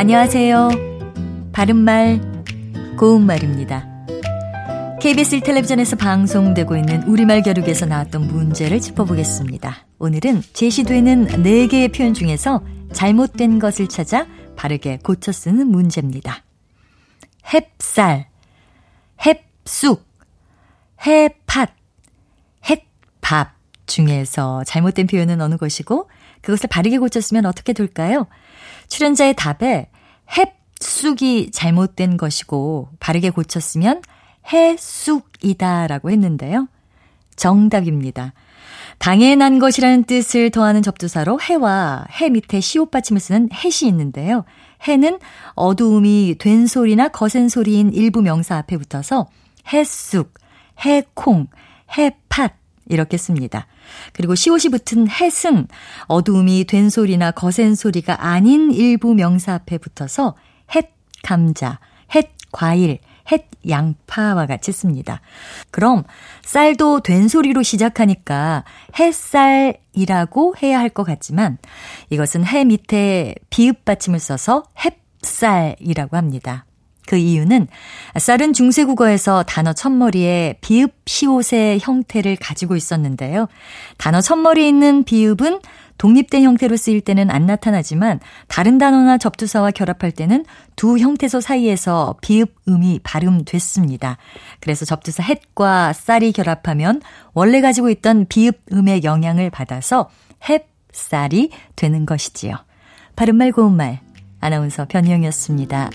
안녕하세요. 바른말, 고운말입니다. KBS 텔레비전에서 방송되고 있는 우리말 겨루기에서 나왔던 문제를 짚어보겠습니다. 오늘은 제시되는 4개의 표현 중에서 잘못된 것을 찾아 바르게 고쳐 쓰는 문제입니다. 햅쌀, 햅쑥, 해팥, 햇밥 중에서 잘못된 표현은 어느 것이고 그것을 바르게 고쳤으면 어떻게 될까요? 출연자의 답에 햅쑥이 잘못된 것이고 바르게 고쳤으면 해쑥이다라고 했는데요. 정답입니다. 당연한 것이라는 뜻을 더하는 접두사로 해와 해 밑에 시옷 받침을 쓰는 해시 있는데요. 해는 어두움이 된 소리나 거센 소리인 일부 명사 앞에 붙어서 해쑥, 해콩, 해팥 이렇게 씁니다. 그리고 시옷이 붙은 햇은 어두움이 된 소리나 거센 소리가 아닌 일부 명사 앞에 붙어서 햇 감자, 햇 과일, 햇 양파와 같이 씁니다. 그럼 쌀도 된 소리로 시작하니까 햇쌀이라고 해야 할 것 같지만 이것은 해 밑에 비읍 받침을 써서 햇쌀이라고 합니다. 그 이유는 쌀은 중세 국어에서 단어 첫머리에 비읍 시옷의 형태를 가지고 있었는데요. 단어 첫머리에 있는 비읍은 독립된 형태로 쓰일 때는 안 나타나지만 다른 단어나 접두사와 결합할 때는 두 형태소 사이에서 비읍음이 발음됐습니다. 그래서 접두사 햇과 쌀이 결합하면 원래 가지고 있던 비읍음의 영향을 받아서 햇쌀이 되는 것이지요. 바른말 고운말 아나운서 변희영이었습니다.